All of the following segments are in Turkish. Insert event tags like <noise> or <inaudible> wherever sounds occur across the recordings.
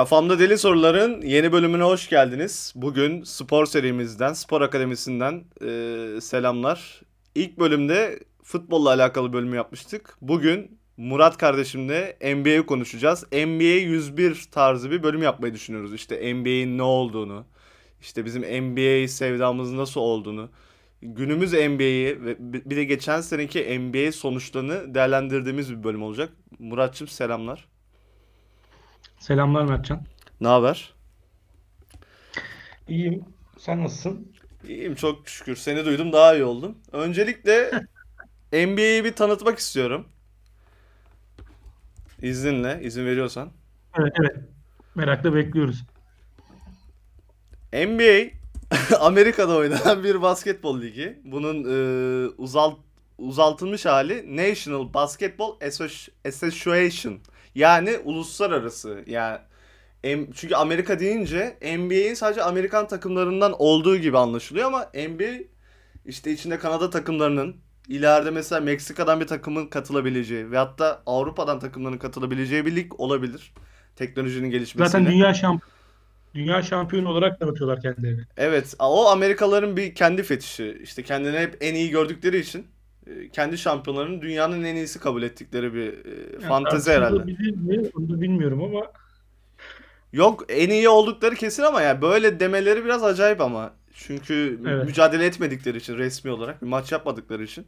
Kafamda Deli Soruların yeni bölümüne hoş geldiniz. Bugün spor serimizden, spor akademisinden e, selamlar. İlk bölümde futbolla alakalı bölümü yapmıştık. Bugün Murat kardeşimle NBA'yi konuşacağız. NBA 101 tarzı bir bölüm yapmayı düşünüyoruz. İşte NBA'in ne olduğunu, işte bizim NBA sevdamızın nasıl olduğunu, günümüz NBA'yi ve bir de geçen seneki NBA sonuçlarını değerlendirdiğimiz bir bölüm olacak. Muratçım selamlar. Selamlar Mertcan. Ne haber? İyiyim. Sen nasılsın? İyiyim çok şükür. Seni duydum daha iyi oldum. Öncelikle <laughs> NBA'yi bir tanıtmak istiyorum. İzninle, izin veriyorsan. Evet evet. Merakla bekliyoruz. NBA <laughs> Amerika'da oynanan bir basketbol ligi. Bunun e, uzalt uzaltılmış hali National Basketball Associ- Association. Yani uluslararası. Yani çünkü Amerika deyince NBA'in sadece Amerikan takımlarından olduğu gibi anlaşılıyor ama NBA işte içinde Kanada takımlarının ileride mesela Meksika'dan bir takımın katılabileceği ve hatta Avrupa'dan takımların katılabileceği bir lig olabilir. Teknolojinin gelişmesiyle. Zaten dünya şamp dünya şampiyonu olarak tanıtıyorlar kendilerini. Evet, o Amerikalıların bir kendi fetişi. İşte kendini hep en iyi gördükleri için kendi şampiyonlarını dünyanın en iyisi kabul ettikleri bir e, Yani fantezi herhalde. tartışılabilir mi? Onu da bilmiyorum ama Yok en iyi oldukları kesin ama yani böyle demeleri biraz acayip ama. Çünkü Evet. mücadele etmedikleri için resmi olarak bir maç yapmadıkları için.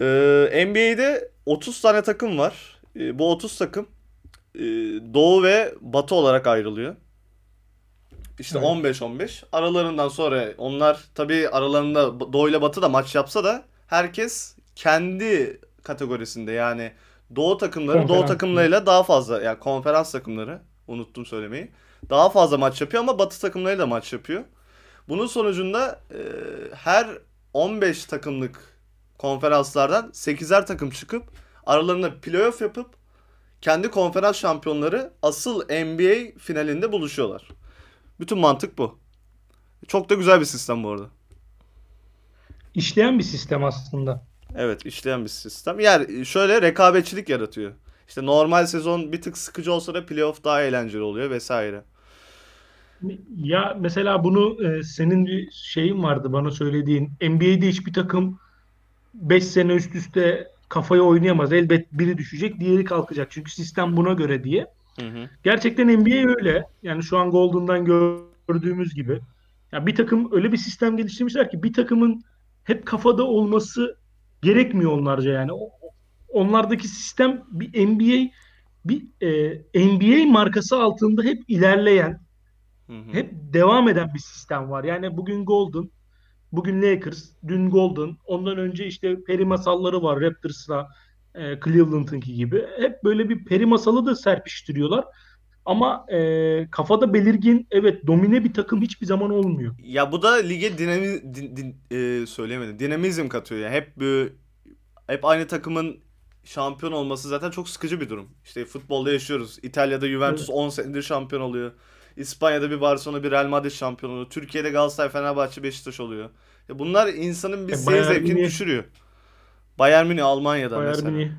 Ee, NBA'de 30 tane takım var. Ee, bu 30 takım e, Doğu ve Batı olarak ayrılıyor. İşte Evet. 15-15. Aralarından sonra onlar tabii aralarında Doğu ile Batı da maç yapsa da herkes kendi kategorisinde yani Doğu takımları Doğu Konferans. takımlarıyla daha fazla yani konferans takımları unuttum söylemeyi. Daha fazla maç yapıyor ama Batı takımlarıyla da maç yapıyor. Bunun sonucunda e, her 15 takımlık konferanslardan 8'er takım çıkıp aralarında playoff yapıp kendi konferans şampiyonları asıl NBA finalinde buluşuyorlar. Bütün mantık bu. Çok da güzel bir sistem bu arada. İşleyen bir sistem aslında. Evet işleyen bir sistem. Yani şöyle rekabetçilik yaratıyor. İşte normal sezon bir tık sıkıcı olsa da playoff daha eğlenceli oluyor vesaire. Ya mesela bunu e, senin bir şeyin vardı bana söylediğin. NBA'de hiçbir takım 5 sene üst üste kafaya oynayamaz. Elbet biri düşecek, diğeri kalkacak. Çünkü sistem buna göre diye. Hı hı. Gerçekten NBA öyle. Yani şu an Golden'dan gördüğümüz gibi. Ya bir takım öyle bir sistem geliştirmişler ki bir takımın hep kafada olması gerekmiyor onlarca yani. O- Onlardaki sistem bir NBA bir e, NBA markası altında hep ilerleyen, Hı hı. hep devam eden bir sistem var. Yani bugün Golden, bugün Lakers, dün Golden, ondan önce işte peri masalları var Raptors'la e, Cleveland'ınki gibi. Hep böyle bir peri masalı da serpiştiriyorlar. Ama e, kafada belirgin, evet domine bir takım hiçbir zaman olmuyor. Ya bu da lige dinami, din, din- e, söyleyemedim. Dinamizm katıyor yani. Hep bu hep aynı takımın şampiyon olması zaten çok sıkıcı bir durum. İşte futbolda yaşıyoruz. İtalya'da Juventus 10 senedir şampiyon oluyor. İspanya'da bir Barcelona bir Real Madrid şampiyon oluyor. Türkiye'de Galatasaray, Fenerbahçe, Beşiktaş oluyor. Ya bunlar insanın bir E, seyir zevkini Münih- düşürüyor. Bayern Münih Almanya'da Bayern mesela. Münih.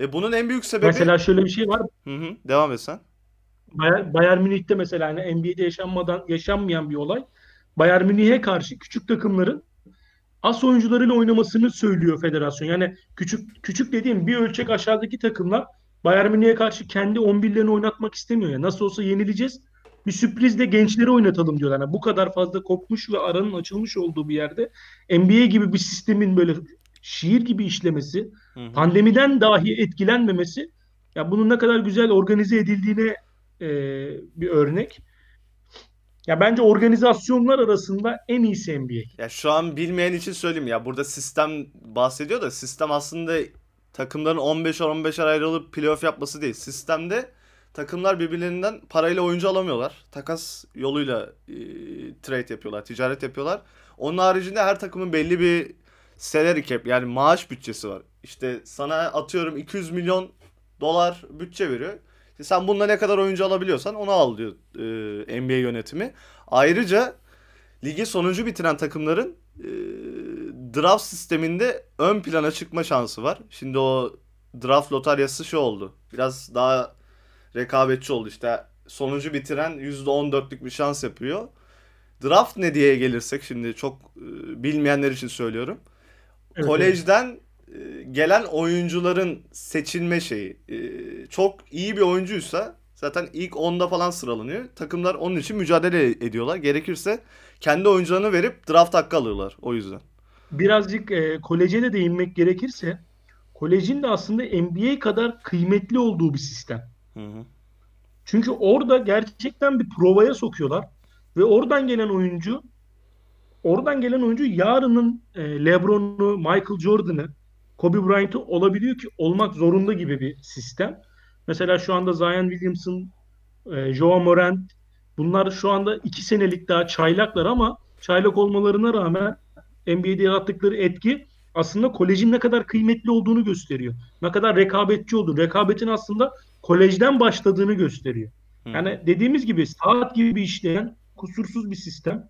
E bunun en büyük sebebi Mesela şöyle bir şey var. Hı hı, devam et sen. Bayern, Bayern Münih'te mesela hani NBA'de yaşanmadan yaşanmayan bir olay. Bayern Münih'e karşı küçük takımların as oyuncularıyla oynamasını söylüyor federasyon. Yani küçük küçük dediğim bir ölçek aşağıdaki takımlar Bayern Münih'e karşı kendi 11'lerini oynatmak istemiyor. Yani nasıl olsa yenileceğiz. Bir sürprizle gençleri oynatalım diyorlar. Yani bu kadar fazla kopmuş ve aranın açılmış olduğu bir yerde NBA gibi bir sistemin böyle şiir gibi işlemesi, Hı hı. pandemiden dahi etkilenmemesi ya bunun ne kadar güzel organize edildiğine e, bir örnek. Ya bence organizasyonlar arasında en iyisi NBA. Ya şu an bilmeyen için söyleyeyim ya burada sistem bahsediyor da sistem aslında takımların 15'er 15'er ayrılıp playoff yapması değil. Sistemde takımlar birbirlerinden parayla oyuncu alamıyorlar. Takas yoluyla e, trade yapıyorlar, ticaret yapıyorlar. Onun haricinde her takımın belli bir salary cap yani maaş bütçesi var. İşte sana atıyorum 200 milyon dolar bütçe veriyor. Sen bununla ne kadar oyuncu alabiliyorsan onu al diyor e, NBA yönetimi. Ayrıca ligi sonuncu bitiren takımların e, draft sisteminde ön plana çıkma şansı var. Şimdi o draft lotaryası şu oldu. Biraz daha rekabetçi oldu işte. Sonucu bitiren %14'lük bir şans yapıyor. Draft ne diye gelirsek şimdi çok e, bilmeyenler için söylüyorum. Evet, Kolejden gelen oyuncuların seçilme şeyi. E, çok iyi bir oyuncuysa zaten ilk 10'da falan sıralanıyor. Takımlar onun için mücadele ediyorlar. Gerekirse kendi oyuncularını verip draft hakkı alıyorlar o yüzden. birazcık e, koleje de değinmek gerekirse kolejin de aslında NBA kadar kıymetli olduğu bir sistem. Hı hı. Çünkü orada gerçekten bir provaya sokuyorlar ve oradan gelen oyuncu oradan gelen oyuncu yarının e, LeBron'u, Michael Jordan'ı, Kobe Bryant'ı olabiliyor ki olmak zorunda gibi bir sistem. Mesela şu anda Zion Williamson, e, Joe Morant bunlar şu anda iki senelik daha çaylaklar ama çaylak olmalarına rağmen NBA'de yarattıkları etki aslında kolejin ne kadar kıymetli olduğunu gösteriyor. Ne kadar rekabetçi olduğunu, rekabetin aslında kolejden başladığını gösteriyor. Hı. Yani dediğimiz gibi saat gibi işleyen kusursuz bir sistem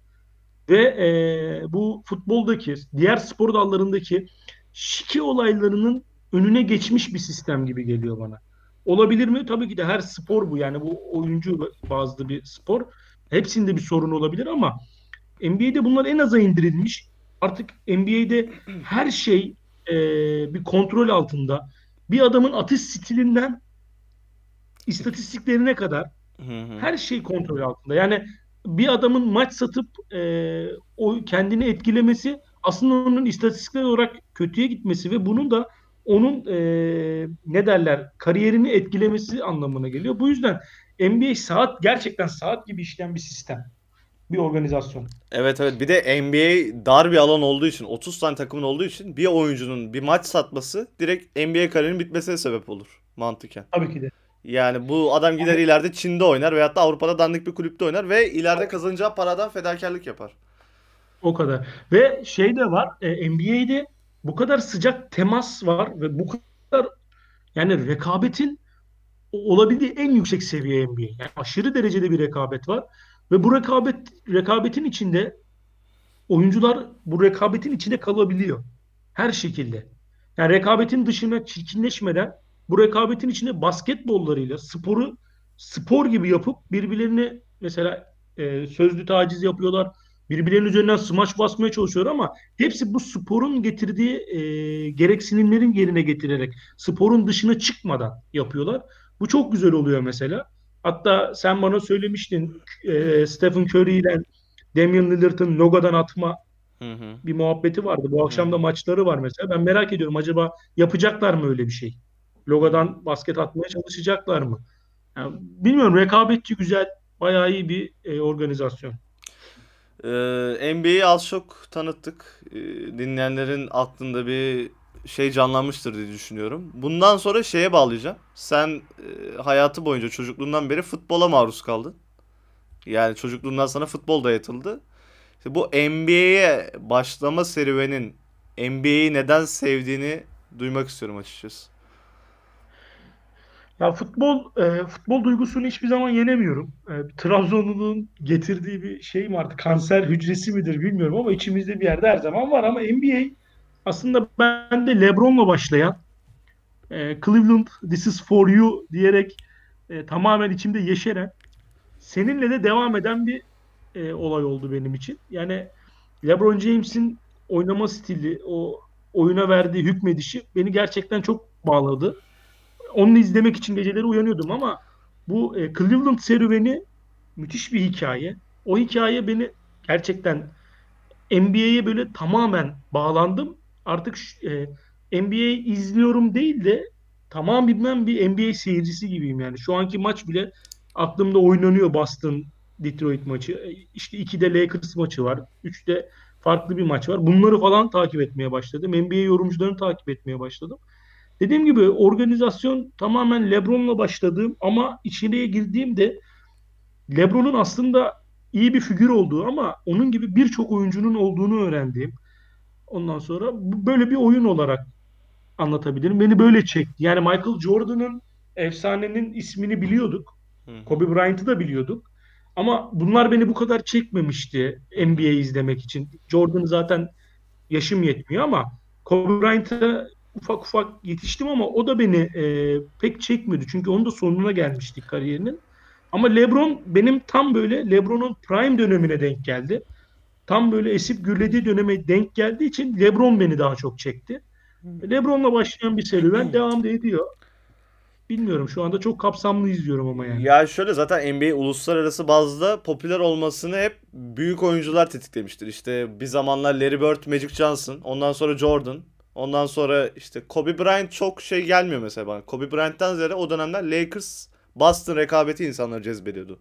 ve e, bu futboldaki diğer spor dallarındaki şike olaylarının önüne geçmiş bir sistem gibi geliyor bana. Olabilir mi? Tabii ki de her spor bu. Yani bu oyuncu bazlı bir spor. Hepsinde bir sorun olabilir ama NBA'de bunlar en aza indirilmiş. Artık NBA'de her şey e, bir kontrol altında. Bir adamın atış stilinden istatistiklerine kadar her şey kontrol altında. Yani bir adamın maç satıp e, o kendini etkilemesi aslında onun istatistikler olarak kötüye gitmesi ve bunun da onun e, ne derler kariyerini etkilemesi anlamına geliyor. Bu yüzden NBA saat gerçekten saat gibi işleyen bir sistem. Bir organizasyon. Evet evet bir de NBA dar bir alan olduğu için 30 tane takımın olduğu için bir oyuncunun bir maç satması direkt NBA kariyerinin bitmesine sebep olur mantıken. Tabii ki de. Yani bu adam gider ileride Çin'de oynar veyahut da Avrupa'da dandik bir kulüpte oynar ve ileride kazanacağı paradan fedakarlık yapar. O kadar. Ve şey de var. E, NBA'de bu kadar sıcak temas var ve bu kadar yani rekabetin olabildiği en yüksek seviye NBA. Yani aşırı derecede bir rekabet var ve bu rekabet rekabetin içinde oyuncular bu rekabetin içinde kalabiliyor. Her şekilde. Yani rekabetin dışına çirkinleşmeden bu rekabetin içinde basketbollarıyla sporu spor gibi yapıp birbirlerini mesela e, sözlü taciz yapıyorlar. Birbirlerinin üzerinden smaç basmaya çalışıyor ama hepsi bu sporun getirdiği e, gereksinimlerin yerine getirerek sporun dışına çıkmadan yapıyorlar. Bu çok güzel oluyor mesela. Hatta sen bana söylemiştin e, Stephen Curry ile Damian Lillard'ın Noga'dan atma Hı hı. bir muhabbeti vardı. Bu akşam da maçları var mesela. Ben merak ediyorum acaba yapacaklar mı öyle bir şey? Logodan basket atmaya çalışacaklar mı? Yani bilmiyorum rekabetçi güzel, bayağı iyi bir e, organizasyon. Ee, NBA'yi az çok tanıttık. Ee, dinleyenlerin aklında bir şey canlanmıştır diye düşünüyorum. Bundan sonra şeye bağlayacağım. Sen e, hayatı boyunca çocukluğundan beri futbola maruz kaldın. Yani çocukluğundan sana futbol dayatıldı. İşte bu NBA'ye başlama serüvenin NBA'yi neden sevdiğini duymak istiyorum açıkçası. Ya futbol e, futbol duygusunu hiçbir zaman yenemiyorum. E, Trabzonlu'nun getirdiği bir şey mi artık kanser hücresi midir bilmiyorum ama içimizde bir yerde her zaman var ama NBA aslında ben de LeBron'la başlayan e, Cleveland this is for you diyerek e, tamamen içimde yeşeren seninle de devam eden bir e, olay oldu benim için. Yani LeBron James'in oynama stili, o oyuna verdiği hükmedişi beni gerçekten çok bağladı. Onu izlemek için geceleri uyanıyordum ama bu e, Cleveland serüveni müthiş bir hikaye. O hikaye beni gerçekten NBA'ye böyle tamamen bağlandım. Artık e, NBA izliyorum değil de tamamen bir NBA seyircisi gibiyim yani. Şu anki maç bile aklımda oynanıyor Boston Detroit maçı. E, İşte 2'de Lakers maçı var. 3'te farklı bir maç var. Bunları falan takip etmeye başladım. NBA yorumcularını takip etmeye başladım. Dediğim gibi organizasyon tamamen LeBron'la başladığım ama içeriye girdiğimde LeBron'un aslında iyi bir figür olduğu ama onun gibi birçok oyuncunun olduğunu öğrendiğim. Ondan sonra böyle bir oyun olarak anlatabilirim. Beni böyle çekti. Yani Michael Jordan'ın efsanenin ismini biliyorduk. Kobe Bryant'ı da biliyorduk. Ama bunlar beni bu kadar çekmemişti NBA izlemek için. Jordan zaten yaşım yetmiyor ama Kobe Bryant'ı ufak ufak yetiştim ama o da beni e, pek çekmiyordu. Çünkü onun da sonuna gelmiştik kariyerinin. Ama LeBron benim tam böyle LeBron'un prime dönemine denk geldi. Tam böyle esip gürlediği döneme denk geldiği için LeBron beni daha çok çekti. LeBron'la başlayan bir serüven devam da ediyor. Bilmiyorum şu anda çok kapsamlı izliyorum ama yani. Ya şöyle zaten NBA uluslararası bazda popüler olmasını hep büyük oyuncular tetiklemiştir. İşte bir zamanlar Larry Bird, Magic Johnson, ondan sonra Jordan, ondan sonra işte Kobe Bryant çok şey gelmiyor mesela bana. Kobe Bryant'tan ziyade o dönemler Lakers, Boston rekabeti insanları cezbediyordu.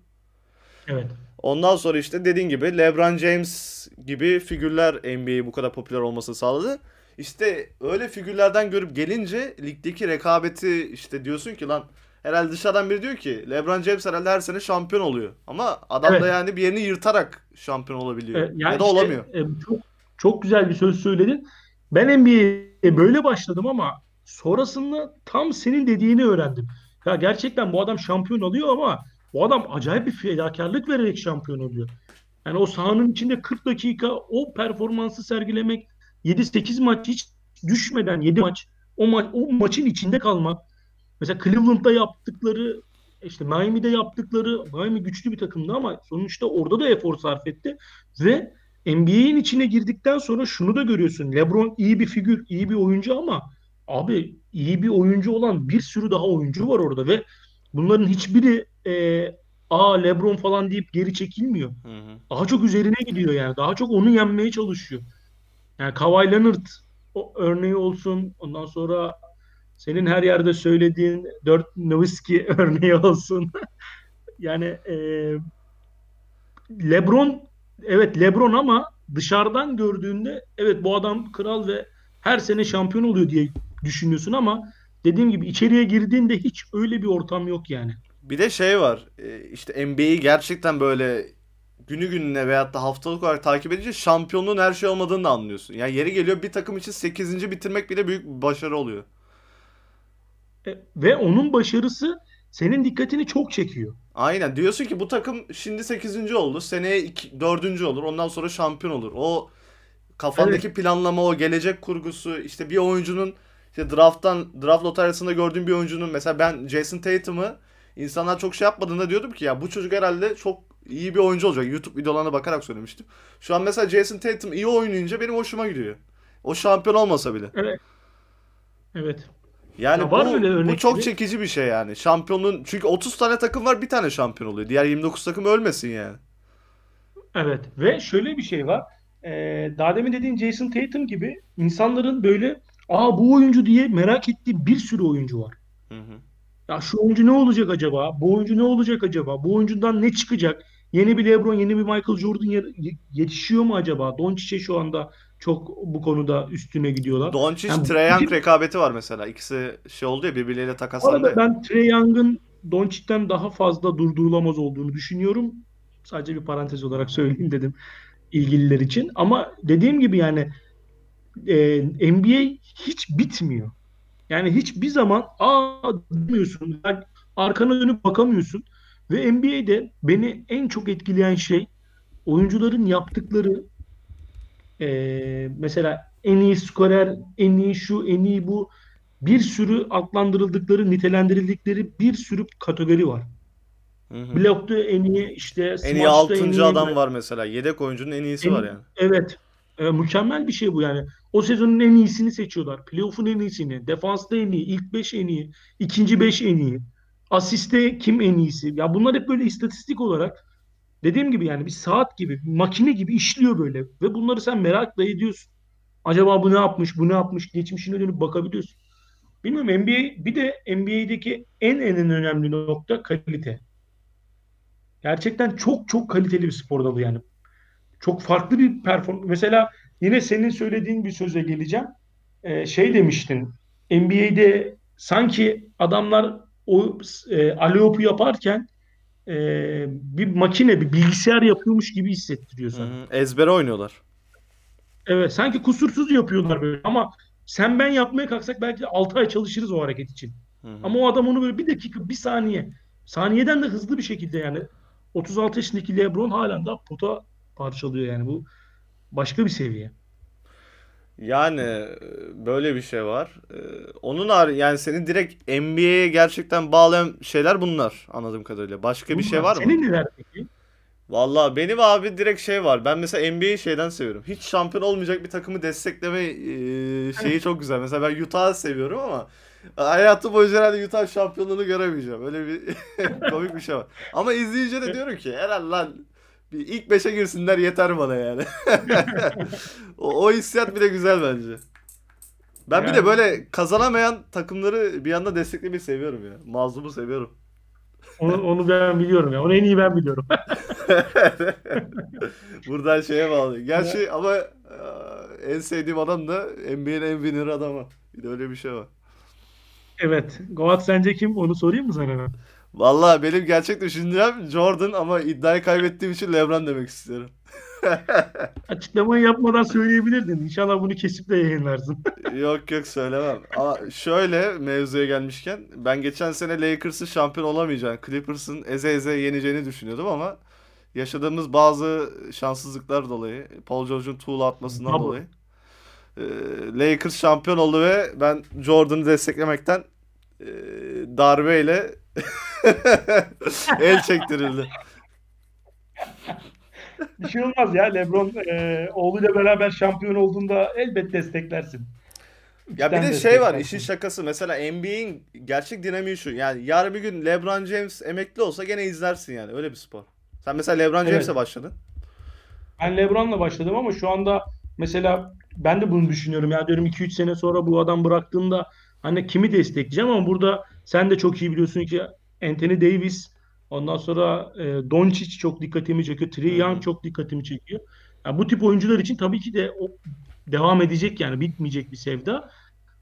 Evet. Ondan sonra işte dediğin gibi LeBron James gibi figürler NBA'yi bu kadar popüler olmasını sağladı. İşte öyle figürlerden görüp gelince ligdeki rekabeti işte diyorsun ki lan herhalde dışarıdan biri diyor ki LeBron James herhalde her sene şampiyon oluyor. Ama adam da Evet. yani bir yerini yırtarak şampiyon olabiliyor. E, ya yani da işte, olamıyor. e, çok çok güzel bir söz söyledin. Ben NBA'ye böyle başladım ama sonrasında tam senin dediğini öğrendim. Ya gerçekten bu adam şampiyon oluyor ama bu adam acayip bir fedakarlık vererek şampiyon oluyor. Yani o sahanın içinde 40 dakika o performansı sergilemek, 7-8 maç hiç düşmeden 7 maç o maç o maçın içinde kalmak. Mesela Cleveland'da yaptıkları işte Miami'de yaptıkları Miami güçlü bir takımdı ama sonuçta orada da efor sarf etti. Ve NBA'in içine girdikten sonra şunu da görüyorsun. LeBron iyi bir figür, iyi bir oyuncu ama abi iyi bir oyuncu olan bir sürü daha oyuncu var orada ve bunların hiçbiri e, aa LeBron falan deyip geri çekilmiyor. Hı hı. Daha çok üzerine gidiyor yani. Daha çok onu yenmeye çalışıyor. Yani Kawhi Leonard o örneği olsun. Ondan sonra senin her yerde söylediğin Dirk Nowitzki <laughs> örneği olsun. <laughs> Yani e, LeBron evet LeBron ama dışarıdan gördüğünde evet bu adam kral ve her sene şampiyon oluyor diye düşünüyorsun ama dediğim gibi içeriye girdiğinde hiç öyle bir ortam yok yani. Bir de şey var. e, işte NBA'yi gerçekten böyle günü gününe veyahut da haftalık olarak takip edince şampiyonluğun her şey olmadığını da anlıyorsun. Yani yeri geliyor bir takım için 8. bitirmek bile büyük bir başarı oluyor. E, ve onun başarısı senin dikkatini çok çekiyor. Aynen diyorsun ki bu takım şimdi 8. oldu. Seneye 2, 4. olur. Ondan sonra şampiyon olur. O kafandaki planlama, o gelecek kurgusu, işte bir oyuncunun işte drafttan draft lotaryasında gördüğüm bir oyuncunun mesela ben Jason Tatum'ı insanlar çok şey yapmadığında diyordum ki ya bu çocuk herhalde çok iyi bir oyuncu olacak. YouTube videolarına bakarak söylemiştim. Şu an mesela Jason Tatum iyi oynayınca benim hoşuma gidiyor. O şampiyon olmasa bile. Evet. Evet. Yani Ya var bu, öyle bu çok çekici bir şey yani. Şampiyonluğun çünkü 30 tane takım var bir tane şampiyon oluyor. Diğer 29 takım ölmesin yani. Evet ve şöyle bir şey var. Ee, daha demin dediğin Jason Tatum gibi insanların böyle aa bu oyuncu diye merak ettiği bir sürü oyuncu var. Hı hı. Ya şu oyuncu ne olacak acaba? Bu oyuncu ne olacak acaba? Bu oyuncudan ne çıkacak? Yeni bir LeBron, yeni bir Michael Jordan ye- yetişiyor mu acaba? Doncic'e şu anda çok bu konuda üstüne gidiyorlar. Doncic, Yani Trae Young rekabeti var mesela. İkisi şey oldu ya birbirleriyle takaslandı arada ben Trae Young'ın Doncic'ten daha fazla durdurulamaz olduğunu düşünüyorum. Sadece bir parantez olarak söyleyeyim dedim ilgililer için. Ama dediğim gibi yani e, NBA hiç bitmiyor. Yani hiçbir zaman aa demiyorsun. Yani arkana dönüp bakamıyorsun. Ve NBA'de beni en çok etkileyen şey oyuncuların yaptıkları e, mesela en iyi skorer, en iyi şu, en iyi bu bir sürü adlandırıldıkları, nitelendirildikleri bir sürü kategori var. Hı hı. Blokta en iyi, işte En iyi smaçta en 6. iyi, adam var mesela. Yedek oyuncunun en iyisi en- var yani. Evet. E, mükemmel bir şey bu yani. O sezonun en iyisini seçiyorlar. Playoff'un en iyisini. Defansta en iyi. ilk 5 en iyi. ikinci 5 en iyi. Asiste kim en iyisi? Ya bunlar hep böyle istatistik olarak dediğim gibi yani bir saat gibi, bir makine gibi işliyor böyle. Ve bunları sen merakla ediyorsun. Acaba bu ne yapmış, bu ne yapmış? Geçmişine dönüp bakabiliyorsun. Bilmiyorum NBA bir de NBA'deki en en önemli nokta kalite. Gerçekten çok çok kaliteli bir spor dalı yani. Çok farklı bir performans. Mesela yine senin söylediğin bir söze geleceğim. Ee, şey demiştin. NBA'de sanki adamlar o e, yaparken e, bir makine, bir bilgisayar yapıyormuş gibi hissettiriyor sana. hı. Ezbere oynuyorlar. Evet, sanki kusursuz yapıyorlar böyle ama sen ben yapmaya kalksak belki 6 ay çalışırız o hareket için. Hı hı. Ama o adam onu böyle bir dakika, bir saniye, saniyeden de hızlı bir şekilde yani 36 yaşındaki LeBron halen daha pota parçalıyor yani bu başka bir seviye. Yani e, böyle bir şey var. E, Onun harici yani seni direkt NBA'ye gerçekten bağlayan şeyler bunlar anladığım kadarıyla. Başka bir şey var mı? Senin neler peki? Vallahi benim abi direkt şey var. Ben mesela NBA'yi şeyden seviyorum. Hiç şampiyon olmayacak bir takımı destekleme e, şeyi çok güzel. Mesela ben Utah'ı seviyorum ama hayatım boyunca herhalde Utah şampiyonluğunu göremeyeceğim. Öyle bir <laughs> komik bir şey var. Ama izleyince de diyorum ki herhalde lan bir ilk beşe girsinler yeter bana yani. <laughs> O, o hissiyat bile güzel bence. Ben bir de Yani- böyle kazanamayan takımları bir anda desteklemeyi seviyorum ya. Mazlumu seviyorum. Onu, onu ben biliyorum ya. Onu en iyi ben biliyorum. <laughs> Buradan şeye bağlı. Gerçi ama e, en sevdiğim adam da NBA'nin en winner adamı. Bir de öyle bir şey var. Evet. Goat sence kim? Onu sorayım mı sana? Vallahi benim gerçek düşüncem Jordan ama iddiayı kaybettiğim için LeBron demek istiyorum. <laughs> Açıklamayı yapmadan söyleyebilirdin. İnşallah bunu kesip de yayınlarsın. <laughs> Yok yok söylemem. Ama şöyle mevzuya gelmişken ben geçen sene Lakers'ın şampiyon olamayacağını, Clippers'ın eze eze yeneceğini düşünüyordum ama yaşadığımız bazı şanssızlıklar dolayı, Paul George'un tuğla atmasından Bubble. dolayı Lakers şampiyon oldu ve ben Jordan'ı desteklemekten darbeyle <laughs> <laughs> el çektirildi. <laughs> Bir şey olmaz ya. LeBron e, oğluyla beraber şampiyon olduğunda elbet desteklersin. Ya bir de şey var işin şakası mesela NBA'in gerçek dinamiği şu yani yarın bir gün LeBron James emekli olsa gene izlersin yani öyle bir spor. Sen mesela LeBron Evet. James'e başladın. Ben LeBron'la başladım ama şu anda mesela ben de bunu düşünüyorum. Ya diyorum 2-3 sene sonra bu adam bıraktığında hani kimi destekleyeceğim ama burada sen de çok iyi biliyorsun ki Anthony Davis ondan sonra e, Doncic çok dikkatimi çekiyor. Trae Hı Young çok dikkatimi çekiyor. Ya bu tip oyuncular için tabii ki de o devam edecek yani bitmeyecek bir sevda.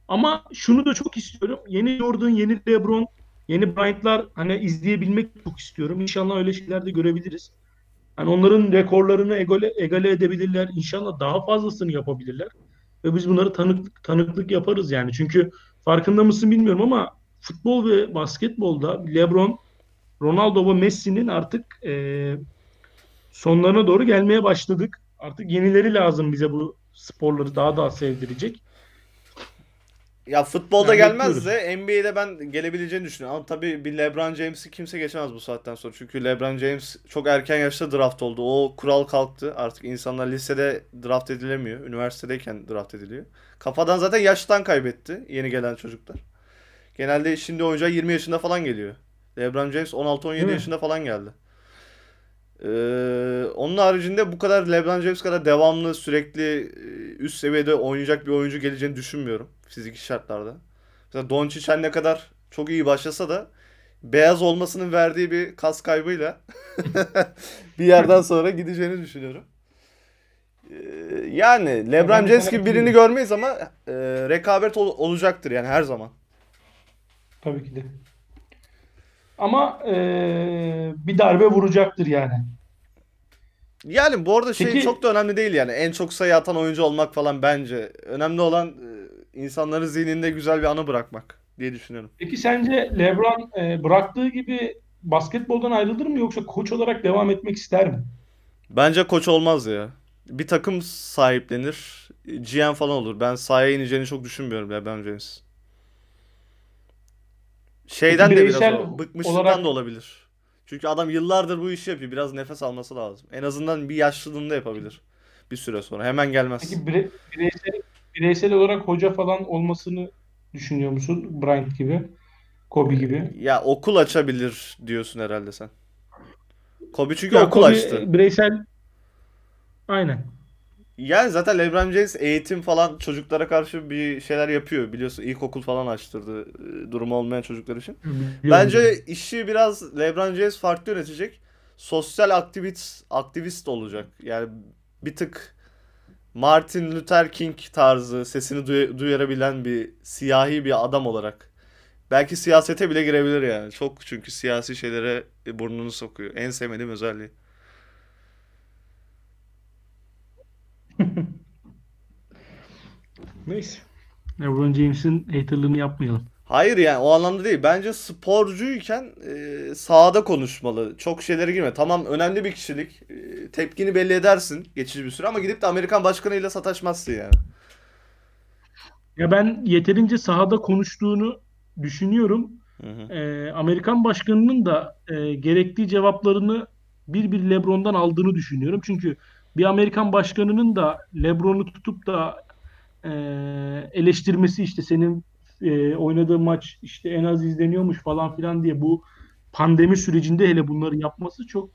Ama şunu da çok istiyorum. Yeni Jordan, yeni LeBron, yeni Bryant'lar hani izleyebilmek çok istiyorum. İnşallah öyle şeyler de görebiliriz. Hani onların rekorlarını egale, egale edebilirler. İnşallah daha fazlasını yapabilirler. Ve biz bunları tanıklık, tanıklık yaparız yani. Çünkü farkında mısın bilmiyorum ama futbol ve basketbolda LeBron, Ronaldo ve Messi'nin artık e, sonlarına doğru gelmeye başladık. Artık yenileri lazım bize bu sporları daha da sevdirecek. Ya futbolda Yani gelmez de NBA'de ben gelebileceğini düşünüyorum. Ama tabii bir LeBron James'i kimse geçemez bu saatten sonra. Çünkü LeBron James çok erken yaşta draft oldu. O kural kalktı. Artık insanlar lisede draft edilemiyor. Üniversitedeyken draft ediliyor. Kafadan zaten yaştan kaybetti yeni gelen çocuklar. Genelde şimdi oyuncular 20 yaşında falan geliyor. LeBron James 16-17 Değil mi? yaşında falan geldi. Ee, onun haricinde bu kadar LeBron James kadar devamlı sürekli e, üst seviyede oynayacak bir oyuncu geleceğini düşünmüyorum fiziki şartlarda. Mesela Doncic her ne kadar çok iyi başlasa da beyaz olmasının verdiği bir kas kaybıyla <laughs> bir yerden sonra gideceğini düşünüyorum. Ee, yani LeBron James gibi birini görmeyiz ama e, rekabet ol- olacaktır yani her zaman. Tabii ki de. Ama e, bir darbe vuracaktır yani. Yani bu arada şey Peki- çok da önemli değil yani. En çok sayı atan oyuncu olmak falan bence. Önemli olan e, insanların zihninde güzel bir anı bırakmak diye düşünüyorum. Peki sence LeBron e, bıraktığı gibi basketboldan ayrılır mı yoksa koç olarak devam etmek ister mi? Bence koç olmaz ya. Bir takım sahiplenir. GM falan olur. Ben sahaya ineceğini çok düşünmüyorum LeBron James. Şeyden de biraz bireysel o. Bıkmışlıktan olarak- da olabilir. Çünkü adam yıllardır bu işi yapıyor. Biraz nefes alması lazım. En azından bir yaşlılığında yapabilir. Bir süre sonra. Hemen gelmez. Peki bire- bireysel, bireysel olarak hoca falan olmasını düşünüyor musun? Bryant gibi, Kobe gibi. Ya okul açabilir diyorsun herhalde sen. Kobe çünkü Ya okul Kobe açtı. bireysel aynen. Yani zaten LeBron James eğitim falan çocuklara karşı bir şeyler yapıyor. Biliyorsun ilkokul falan açtırdı e, durumu olmayan çocuklar için. Bence işi biraz LeBron James farklı yönetecek. Sosyal aktivist aktivist olacak. Yani bir tık Martin Luther King tarzı sesini duy- duyurabilen bir siyahi bir adam olarak. Belki siyasete bile girebilir yani. Çok çünkü siyasi şeylere burnunu sokuyor. En sevmediğim özelliği. <laughs> Neyse. LeBron James'in haterlığını yapmayalım. Hayır yani o anlamda değil. Bence sporcuyken e, sahada konuşmalı. Çok şeylere girme. Tamam önemli bir kişilik. E, tepkini belli edersin geçici bir süre ama gidip de Amerikan başkanıyla sataşmazsın yani. Ya ben yeterince sahada konuştuğunu düşünüyorum. Hı hı. Ee, Amerikan başkanının da e, gerektiği cevaplarını bir bir LeBron'dan aldığını düşünüyorum. Çünkü bir Amerikan başkanının da LeBron'u tutup da e, eleştirmesi işte senin e, oynadığın maç işte en az izleniyormuş falan filan diye bu pandemi sürecinde hele bunları yapması çok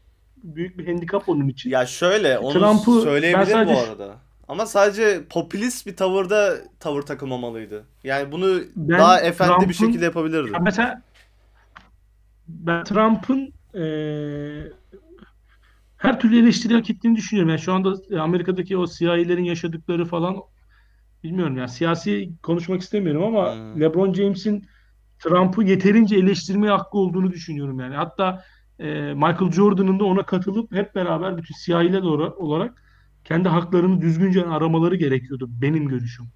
büyük bir handikap onun için. Ya şöyle onu Trump'ı söyleyebilir bu sadece arada. Ama sadece popülist bir tavırda tavır takılmamalıydı. Yani bunu daha ben efendi bir şekilde yapabilirdi. ya mesela ben Trump'ın e, her türlü eleştiri hak ettiğini düşünüyorum. Yani şu anda e, Amerika'daki o siyahilerin yaşadıkları falan bilmiyorum yani siyasi konuşmak istemiyorum ama Hı. LeBron James'in Trump'ı yeterince eleştirmeye hakkı olduğunu düşünüyorum yani. Hatta e, Michael Jordan'ın da ona katılıp hep beraber bütün siyahiler olarak kendi haklarını düzgünce aramaları gerekiyordu benim görüşüm.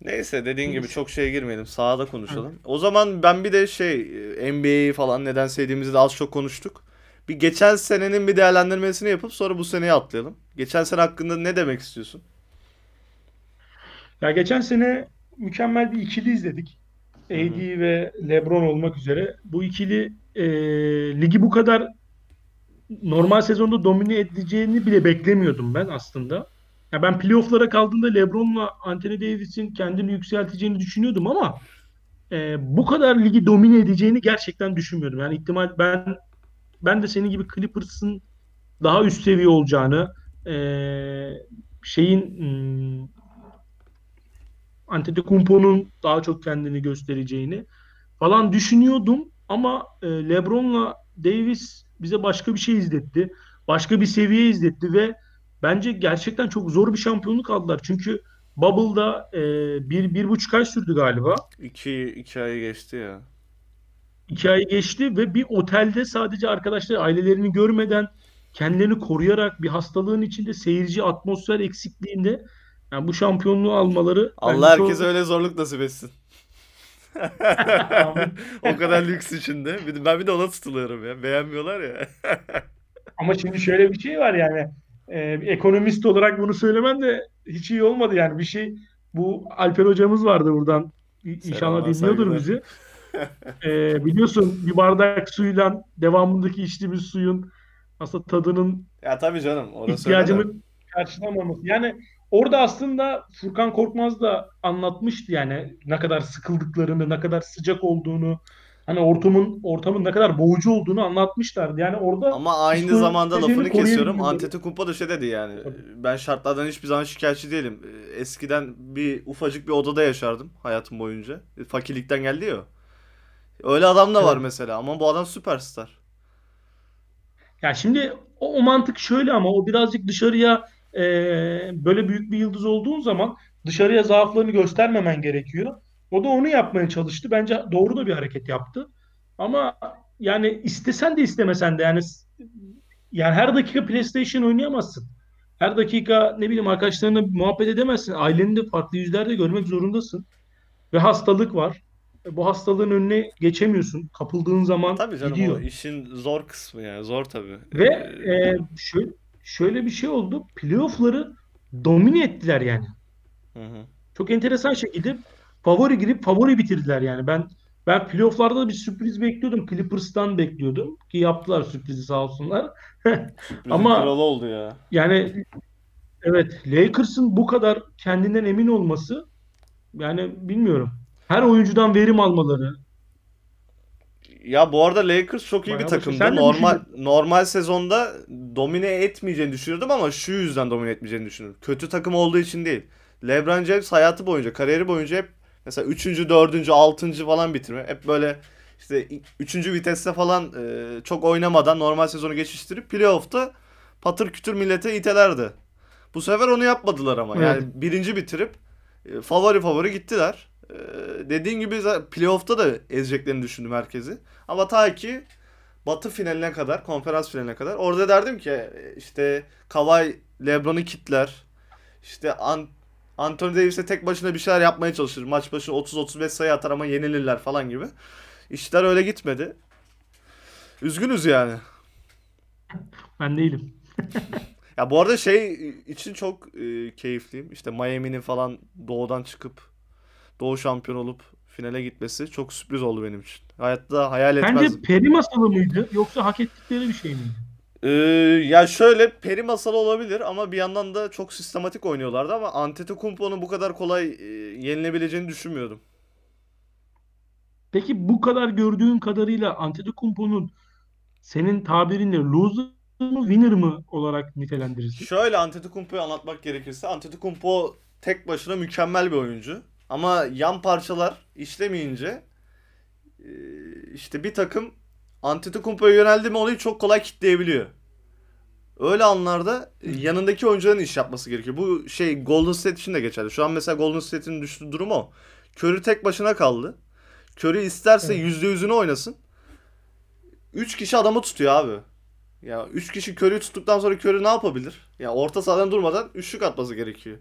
Neyse dediğin gibi Neyse. çok şeye girmeyelim. Sahada Evet. konuşalım. O zaman ben bir de şey NBA'yi falan neden sevdiğimizi de az çok konuştuk. Bir geçen senenin bir değerlendirmesini yapıp sonra bu seneye atlayalım. Geçen sene hakkında ne demek istiyorsun? Ya geçen sene mükemmel bir ikili izledik. AD ve LeBron olmak üzere. Bu ikili e, ligi bu kadar normal sezonda domine edeceğini bile beklemiyordum ben aslında. Ya ben playoff'lara kaldığında LeBron'la Anthony Davis'in kendini yükselteceğini düşünüyordum ama e, bu kadar ligi domine edeceğini gerçekten düşünmüyordum. Yani ihtimal ben ben de senin gibi Clippers'ın daha üst seviye olacağını e, şeyin hmm, Antetokounmpo'nun daha çok kendini göstereceğini falan düşünüyordum ama e, LeBron'la Davis bize başka bir şey izletti. Başka bir seviye izletti ve bence gerçekten çok zor bir şampiyonluk aldılar. Çünkü Bubble'da e, bir, bir buçuk ay sürdü galiba. İki, iki ay geçti ya. İki ay geçti ve bir otelde sadece arkadaşlar ailelerini görmeden kendilerini koruyarak bir hastalığın içinde seyirci atmosfer eksikliğinde yani bu şampiyonluğu almaları Allah herkese çok öyle zorluk nasip etsin. Amin. <laughs> O kadar lüks içinde. Ben bir de ona tutuluyorum ya. Beğenmiyorlar ya. <laughs> Ama şimdi şöyle bir şey var yani e, ekonomist olarak bunu söylemem de hiç iyi olmadı yani bir şey bu Alper hocamız vardı buradan İnşallah dinliyordur saygılar. bizi. E, biliyorsun bir bardak suyla devamındaki içtiğimiz suyun aslında tadının Ya tabii canım, orası ihtiyacımı karşılamaması. Yani orada aslında Furkan Korkmaz da anlatmıştı yani ne kadar sıkıldıklarını, ne kadar sıcak olduğunu, hani ortamın ortamın ne kadar boğucu olduğunu anlatmışlardı. Yani orada Ama aynı zamanda lafını kesiyorum. Antetokounmpo da şey dedi yani. Tabii. Ben şartlardan hiçbir zaman şikayetçi değilim. Eskiden bir ufacık bir odada yaşardım hayatım boyunca. Fakirlikten geldi ya. Öyle adam da var mesela ama bu adam süperstar. Ya şimdi o, o mantık şöyle ama o birazcık dışarıya e, böyle büyük bir yıldız olduğun zaman dışarıya zaaflarını göstermemen gerekiyor. O da onu yapmaya çalıştı. Bence doğru da bir hareket yaptı. Ama yani istesen de istemesen de yani yani her dakika PlayStation oynayamazsın. Her dakika ne bileyim arkadaşlarına muhabbet edemezsin. Aileni de farklı yüzlerde görmek zorundasın. Ve hastalık var. Bu hastalığın önüne geçemiyorsun. Kapıldığın zaman Tabii canım gidiyor. işin zor kısmı yani. Zor tabii. Ve Ee, e, şöyle, şöyle bir şey oldu. Playoff'ları domine ettiler yani. hı hı. Çok enteresan şekilde favori girip favori bitirdiler yani. Ben ben playoff'larda da bir sürpriz bekliyordum. Clippers'tan bekliyordum ki yaptılar sürprizi sağ olsunlar. <laughs> Ama kralı oldu ya. yani evet Lakers'ın bu kadar kendinden emin olması yani bilmiyorum. Her oyuncudan verim almaları. Ya bu arada Lakers çok iyi bir Bayağı başarılı. takımdı. Sen Normal normal sezonda domine etmeyeceğini düşünüyordum ama şu yüzden domine etmeyeceğini düşünüyorum. Kötü takım olduğu için değil. LeBron James hayatı boyunca, kariyeri boyunca hep mesela 3. 4. 6. falan bitirme. Hep böyle işte 3. viteste falan e, çok oynamadan normal sezonu geçiştirip playoff'ta patır kütür millete itelerdi. Bu sefer onu yapmadılar ama. Evet. Yani birinci bitirip e, favori favori gittiler. E, dediğin gibi playoff'ta da ezeceklerini düşündüm herkesi. Ama ta ki Batı finaline kadar, konferans finaline kadar. Orada derdim ki e, işte Kawhi LeBron'u kitler. İşte An Anthony Davis'e tek başına bir şeyler yapmaya çalışır. Maç başı 30-35 sayı atar ama yenilirler falan gibi. İşler öyle gitmedi. Üzgünüz yani. <laughs> Ben değilim. <laughs> Ya bu arada şey için çok e, keyifliyim. İşte Miami'nin falan doğudan çıkıp doğu şampiyon olup finale gitmesi çok sürpriz oldu benim için. Hayatta hayal Sence etmezdim. peri masalı mıydı yoksa hak ettikleri bir şey miydi? Ee, ya şöyle peri masalı olabilir ama bir yandan da çok sistematik oynuyorlardı ama Antetokounmpo'nun bu kadar kolay e, yenilebileceğini düşünmüyordum. Peki bu kadar gördüğün kadarıyla Antetokounmpo'nun senin tabirinle loser mı winner mı olarak nitelendirirsin? Şöyle Antetokounmpo'yu anlatmak gerekirse Antetokounmpo tek başına mükemmel bir oyuncu. Ama yan parçalar işlemeyince e, işte bir takım Antetokounmpo'ya yöneldi mi olayı çok kolay kitleyebiliyor. Öyle anlarda e, yanındaki oyuncuların iş yapması gerekiyor. Bu şey Golden State için de geçerli. Şu an mesela Golden State'in düştüğü durum o. Curry tek başına kaldı. Curry isterse yüzde yüzünü oynasın. 3 kişi adamı tutuyor abi. Ya 3 kişi Curry'i tuttuktan sonra Curry ne yapabilir? Ya orta sahadan durmadan üçlük atması gerekiyor.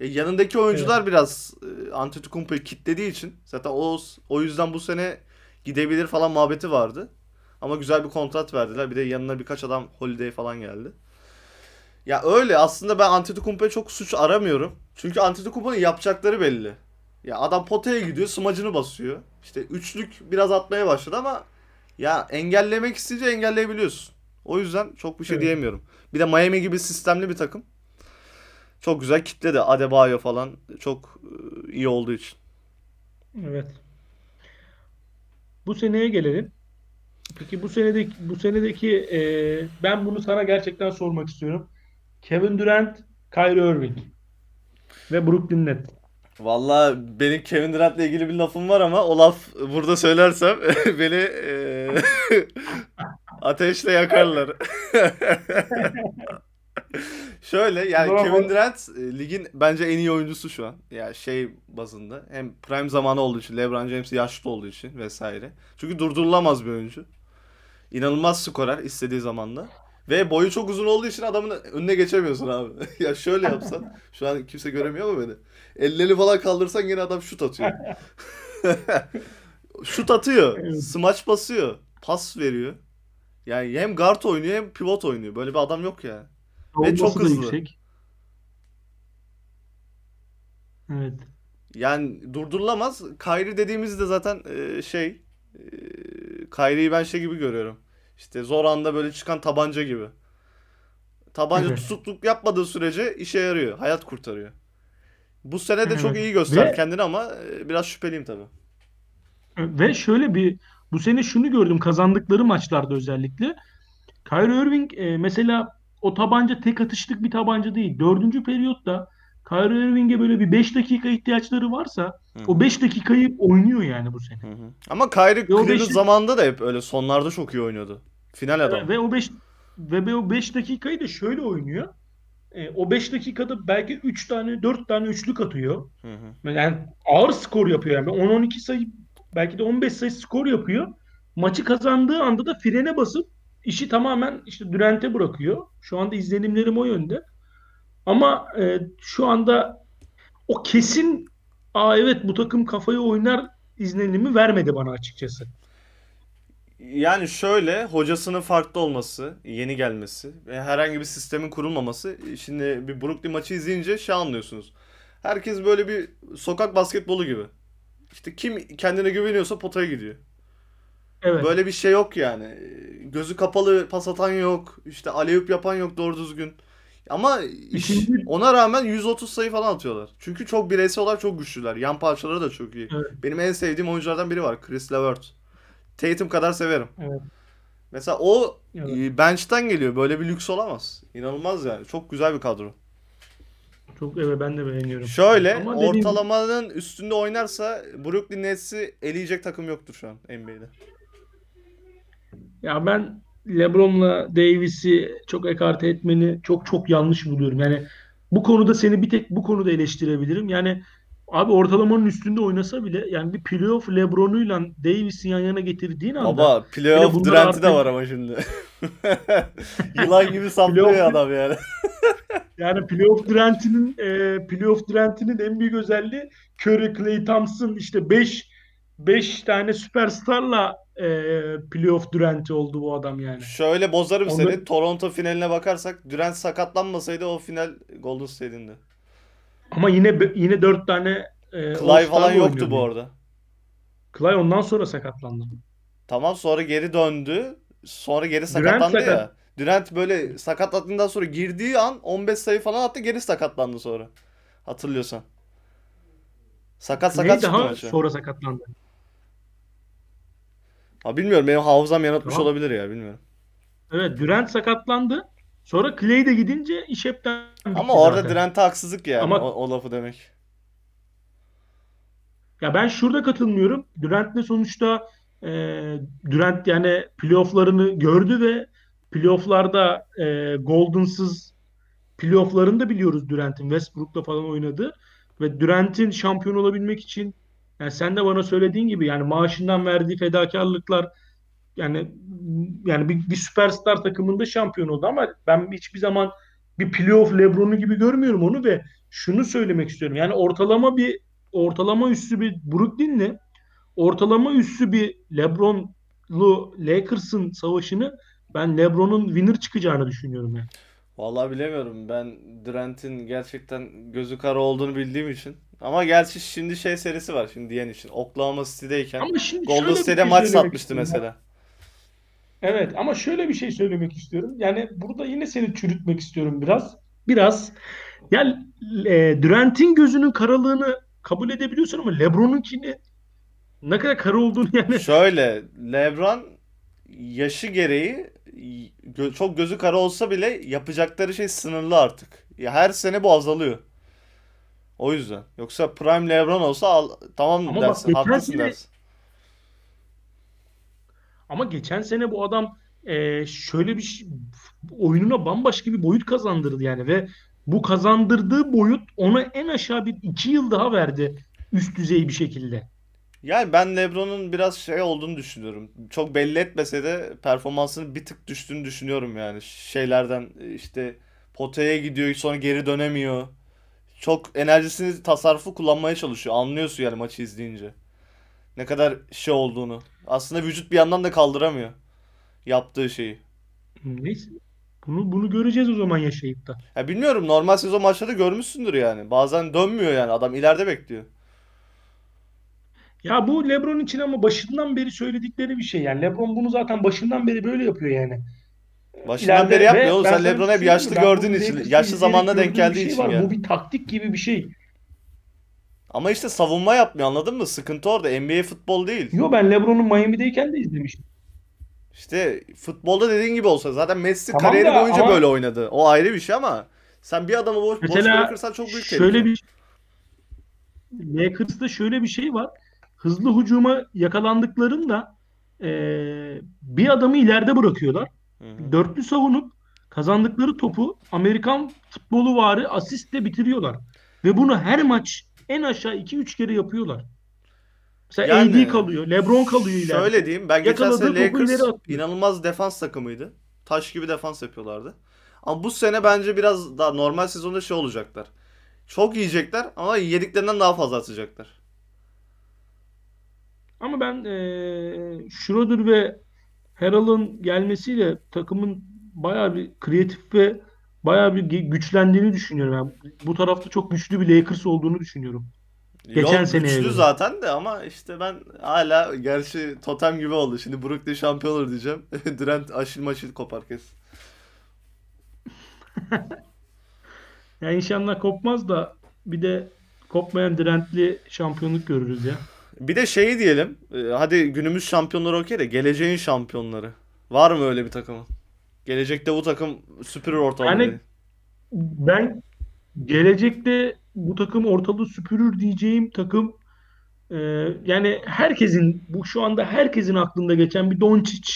Ya yanındaki oyuncular biraz e, Antetokounmpo'yu kitlediği için zaten o o yüzden bu sene gidebilir falan muhabbeti vardı. Ama güzel bir kontrat verdiler. Bir de yanına birkaç adam Holiday falan geldi. Ya öyle aslında ben Antetokounmpo'ya çok suç aramıyorum. Çünkü Antetokounmpo'nun yapacakları belli. Ya adam potaya gidiyor, smacını basıyor. İşte üçlük biraz atmaya başladı ama ya engellemek isteyince engelleyebiliyorsun. O yüzden çok bir şey Evet. diyemiyorum. Bir de Miami gibi sistemli bir takım. Çok güzel kitledi. Adebayo falan çok e, iyi olduğu için. Evet. Bu seneye gelelim. Peki bu senedeki bu senedeki e, ben bunu sana gerçekten sormak istiyorum. Kevin Durant, Kyrie Irving ve Brooklyn Nets. Vallahi benim Kevin Durant'la ilgili bir lafım var ama o laf burada söylersem <laughs> beni e, <laughs> ateşle yakarlar. <laughs> <laughs> Şöyle yani Bravo. Kevin Durant e, ligin bence en iyi oyuncusu şu an. Ya şey bazında hem prime zamanı olduğu için, LeBron James yaşlı olduğu için vesaire. Çünkü durdurulamaz bir oyuncu. İnanılmaz skorer istediği zamanda. Ve boyu çok uzun olduğu için adamın önüne geçemiyorsun abi. <laughs> ya şöyle yapsan, <laughs> şu an kimse göremiyor mu beni? Elleri falan kaldırsan yine adam şut atıyor. şut atıyor, smaç basıyor, pas veriyor. Yani hem guard oynuyor hem pivot oynuyor. Böyle bir adam yok ya. Ve çok hızlı. yüksek. Evet. Yani durdurulamaz. Kyrie dediğimizde zaten e, şey e, Kyrie'yi ben şey gibi görüyorum. İşte zor anda böyle çıkan tabanca gibi. Tabanca Evet. tutukluk yapmadığı sürece işe yarıyor. Hayat kurtarıyor. Bu sene de çok iyi gösterdi Ve- kendini ama e, biraz şüpheliyim tabii. Ve şöyle bir bu sene şunu gördüm kazandıkları maçlarda özellikle. Kyrie Irving e, mesela o tabanca tek atışlık bir tabanca değil. Dördüncü periyotta Kyrie Irving'e böyle bir 5 dakika ihtiyaçları varsa Hı o 5 dakikayı oynuyor yani bu sene. Hı hı. Ama Kyrie Cleveland beşi- zamanında da hep öyle sonlarda çok iyi oynuyordu. Final adam. Ve o 5 ve o 5 dakikayı da şöyle oynuyor. E, o 5 dakikada belki 3 tane 4 tane üçlük atıyor. Hı hı. Yani ağır skor yapıyor yani 10-12 sayı belki de 15 sayı skor yapıyor. Maçı kazandığı anda da frene basıp işi tamamen işte Durant'e bırakıyor. Şu anda izlenimlerim o yönde. Ama e, şu anda o kesin aa evet bu takım kafayı oynar izlenimi vermedi bana açıkçası. Yani şöyle hocasının farklı olması, yeni gelmesi herhangi bir sistemin kurulmaması. Şimdi bir Brooklyn maçı izleyince şey anlıyorsunuz. Herkes böyle bir sokak basketbolu gibi. İşte kim kendine güveniyorsa potaya gidiyor. Evet. Böyle bir şey yok yani. Gözü kapalı pas atan yok. İşte alley-oop yapan yok doğru düzgün. Ama İkinci- ona rağmen 130 sayı falan atıyorlar. Çünkü çok bireysel olarak çok güçlüler. Yan parçaları da çok iyi. Evet. Benim en sevdiğim oyunculardan biri var. Chris LeVert. Tatum kadar severim. Evet. Mesela o Evet. e, bench'ten geliyor. Böyle bir lüks olamaz. İnanılmaz yani. Çok güzel bir kadro. Çok evet ben de beğeniyorum. Şöyle Ama dediğim- ortalamanın üstünde oynarsa Brooklyn Nets'i eleyecek takım yoktur şu an NBA'de. Ya ben LeBron'la Davis'i çok ekarte etmeni çok çok yanlış buluyorum. Yani bu konuda seni bir tek bu konuda eleştirebilirim. Yani abi ortalamanın üstünde oynasa bile yani bir playoff LeBron'uyla Davis'i yan yana getirdiğin anda Baba playoff bunlar Durant'i de artık- var ama şimdi. <laughs> Yılan gibi <laughs> saplıyor adam yani. <laughs> yani playoff Durant'inin e, playoff Durant'inin en büyük özelliği Curry, Klay Thompson işte 5 5 tane süperstarla e, playoff Durant'i oldu bu adam yani. Şöyle bozarım Onu- seni. Toronto finaline bakarsak Durant sakatlanmasaydı o final Golden State'indi. Ama yine yine dört tane e, Clay falan yoktu bu arada. Clay ondan sonra sakatlandı. Tamam sonra geri döndü. Sonra geri sakatlandı sakat- ya. Durant böyle sakatlandığından sonra girdiği an 15 sayı falan attı geri sakatlandı sonra. Hatırlıyorsan. Sakat sakat çıktı daha maça. sonra sakatlandı. Ha bilmiyorum benim hafızam yanıltmış Tamam. olabilir ya bilmiyorum. Evet Durant sakatlandı. Sonra Clay de gidince iş hepten bitti Ama orada zaten. Durant'e haksızlık yani Ama- o, o lafı demek. Ya ben şurada katılmıyorum. Durant de sonuçta e, Durant yani playofflarını gördü ve playofflarda e, Golden'sız playofflarını da biliyoruz Durant'in Westbrook'la falan oynadı ve Durant'in şampiyon olabilmek için yani sen de bana söylediğin gibi yani maaşından verdiği fedakarlıklar yani yani bir, bir süperstar takımında şampiyon oldu ama ben hiçbir zaman bir playoff LeBron'u gibi görmüyorum onu ve şunu söylemek istiyorum. Yani ortalama bir ortalama üstü bir Brooklyn'le ortalama üstü bir LeBron'lu Lakers'ın savaşını ben LeBron'un winner çıkacağını düşünüyorum yani. Vallahi bilemiyorum. Ben Durant'in gerçekten gözü kara olduğunu bildiğim için. Ama gerçi şimdi şey serisi var şimdi diyen için. Oklahoma City'deyken Ama şimdi Golden şöyle bir State'e şey maç söylemek satmıştı istiyorum. mesela. Evet ama şöyle bir şey söylemek istiyorum. Yani burada yine seni çürütmek istiyorum biraz. Biraz. Yani e, Durant'in gözünün karalığını kabul edebiliyorsun ama LeBron'unkini ne kadar kara olduğunu yani Şöyle LeBron yaşı gereği gö- çok gözü kara olsa bile yapacakları şey sınırlı artık. Ya her sene bu azalıyor. O yüzden. Yoksa Prime LeBron olsa al, tamam Ama bak dersin, geçen haklısın sene- dersin. ama geçen sene bu adam e, şöyle bir şey- oyununa bambaşka bir boyut kazandırdı yani ve bu kazandırdığı boyut ona en aşağı bir iki yıl daha verdi üst düzey bir şekilde. Yani ben LeBron'un biraz şey olduğunu düşünüyorum. Çok belli etmese de performansının bir tık düştüğünü düşünüyorum yani. Şeylerden işte potaya gidiyor sonra geri dönemiyor. Çok enerjisini tasarrufu kullanmaya çalışıyor. Anlıyorsun yani maçı izleyince. Ne kadar şey olduğunu. Aslında vücut bir yandan da kaldıramıyor. Yaptığı şeyi. Neyse. Bunu bunu göreceğiz o zaman yaşayıp da. Ya bilmiyorum normal sezon maçlarda görmüşsündür yani. Bazen dönmüyor yani. Adam ileride bekliyor. Ya bu LeBron için ama başından beri söyledikleri bir şey. Yani LeBron bunu zaten başından beri böyle yapıyor yani. Başından İleride beri yapmıyor oğlum. Sen LeBron'u şey hep söyleyeyim yaşlı gördüğün için, yaşlı zamanla denk gördüğüm geldiği şey için var. yani. Bu bir taktik gibi bir şey. Ama işte savunma yapmıyor anladın mı? Sıkıntı orada. NBA futbol değil. Yo ben LeBron'un Miami'deyken de izlemiştim. İşte futbolda dediğin gibi olsa zaten Messi Tamam kariyeri da boyunca ama- böyle oynadı. O ayrı bir şey ama sen bir adamı boş, boş Mesela bırakırsan çok büyük şöyle tehlike. bir Lakers'ta şöyle bir şey var. Hızlı hücuma yakalandıklarında eee, bir adamı ileride bırakıyorlar. Dörtlü savunup kazandıkları topu Amerikan futbolu vari asistle bitiriyorlar. Ve bunu her maç en aşağı 2-3 kere yapıyorlar. Mesela Yani AD kalıyor, LeBron kalıyor ileride. Şöyle diyeyim ben geçen sene Lakers inanılmaz defans takımıydı. Taş gibi defans yapıyorlardı. Ama bu sene bence biraz daha normal sezonda şey olacaklar. Çok yiyecekler ama yediklerinden daha fazla atacaklar. Ama ben eee Schroeder ve Harrell'ın gelmesiyle takımın bayağı bir kreatif ve bayağı bir güçlendiğini düşünüyorum. Yani bu tarafta çok güçlü bir Lakers olduğunu düşünüyorum. Geçen Yok seneye güçlü zaten de ama işte ben hala gerçi totem gibi oldu. Şimdi Brooklyn şampiyon olur diyeceğim. <laughs> Durant aşil maşil kopar kes. <laughs> Yani inşallah kopmaz da bir de kopmayan Durant'li şampiyonluk görürüz ya. Bir de şeyi diyelim. e, Hadi günümüz şampiyonları okey de geleceğin şampiyonları. Var mı öyle bir takımın? Gelecekte bu takım süpürür ortalamayı. Yani ben gelecekte bu takım ortalığı süpürür diyeceğim takım e, yani herkesin bu şu anda herkesin aklında geçen bir Doncic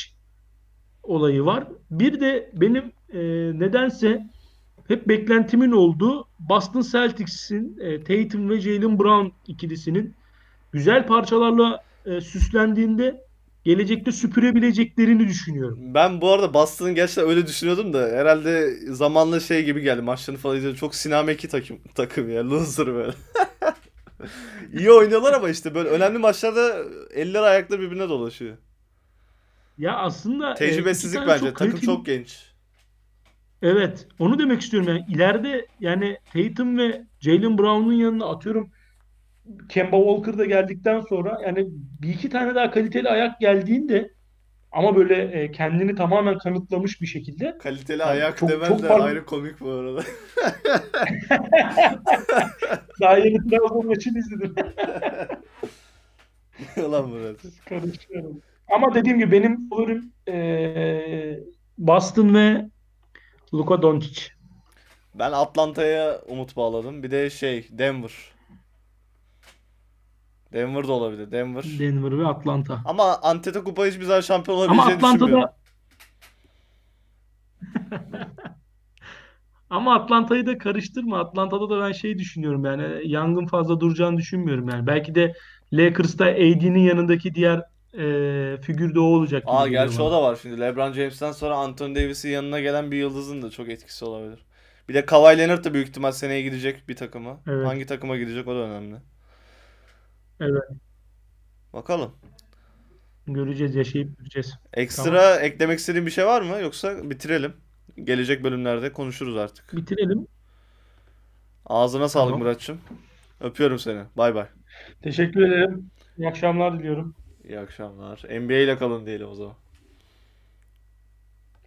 olayı var. Bir de benim e, nedense hep beklentimin olduğu Boston Celtics'in e, Tatum ve Jaylen Brown ikilisinin güzel parçalarla e, süslendiğinde gelecekte süpürebileceklerini düşünüyorum. Ben bu arada Boston'ın gerçekten öyle düşünüyordum da herhalde zamanla şey gibi geldi. Maçlarını falan izledim. Çok sinameki takım, takım ya. Loser böyle. <laughs> İyi oynuyorlar ama işte böyle önemli maçlarda eller ayakları birbirine dolaşıyor. Ya aslında e, Tecrübesizlik tane bence. çok Takım kaliteli çok genç. Evet, onu demek istiyorum yani ileride yani Tatum ve Jaylen Brown'un yanına atıyorum Kemba Walker da geldikten sonra yani bir iki tane daha kaliteli ayak geldiğinde ama böyle e, kendini tamamen kanıtlamış bir şekilde Kaliteli yani ayak çok demen çok de farklı ayrı komik bu arada. <laughs> daha yeni Trabzon maçını izledim. <laughs> Ulan Murat. Karışıyorum. Ama dediğim gibi benim favorim e, Boston ve Luka Doncic. Ben Atlanta'ya umut bağladım. Bir de şey Denver. Denver da olabilir. Denver. Denver ve Atlanta. Ama Antetokounmpo hiçbir zaman şampiyon Ama olabileceğini düşünmüyorum. Atlanta'da <laughs> Ama Atlanta'yı da karıştırma. Atlanta'da da ben şey düşünüyorum yani Young'ın fazla duracağını düşünmüyorum yani. Belki de Lakers'ta AD'nin yanındaki diğer e, figür de o olacak gibi Aa geliyor gerçi bana. o da var şimdi. LeBron James'ten sonra Anthony Davis'in yanına gelen bir yıldızın da çok etkisi olabilir. Bir de Kawhi Leonard da büyük ihtimal seneye gidecek bir takıma. Evet. Hangi takıma gidecek o da önemli. Evet. Bakalım. Göreceğiz, yaşayıp göreceğiz. Tamam. Ekstra eklemek istediğin bir şey var mı? Yoksa bitirelim. Gelecek bölümlerde konuşuruz artık. Bitirelim. Ağzına sağlık Tamam. Muratçım. Öpüyorum seni. Bay bay. Teşekkür ederim. İyi akşamlar diliyorum. İyi akşamlar. NBA ile kalın diyelim o zaman.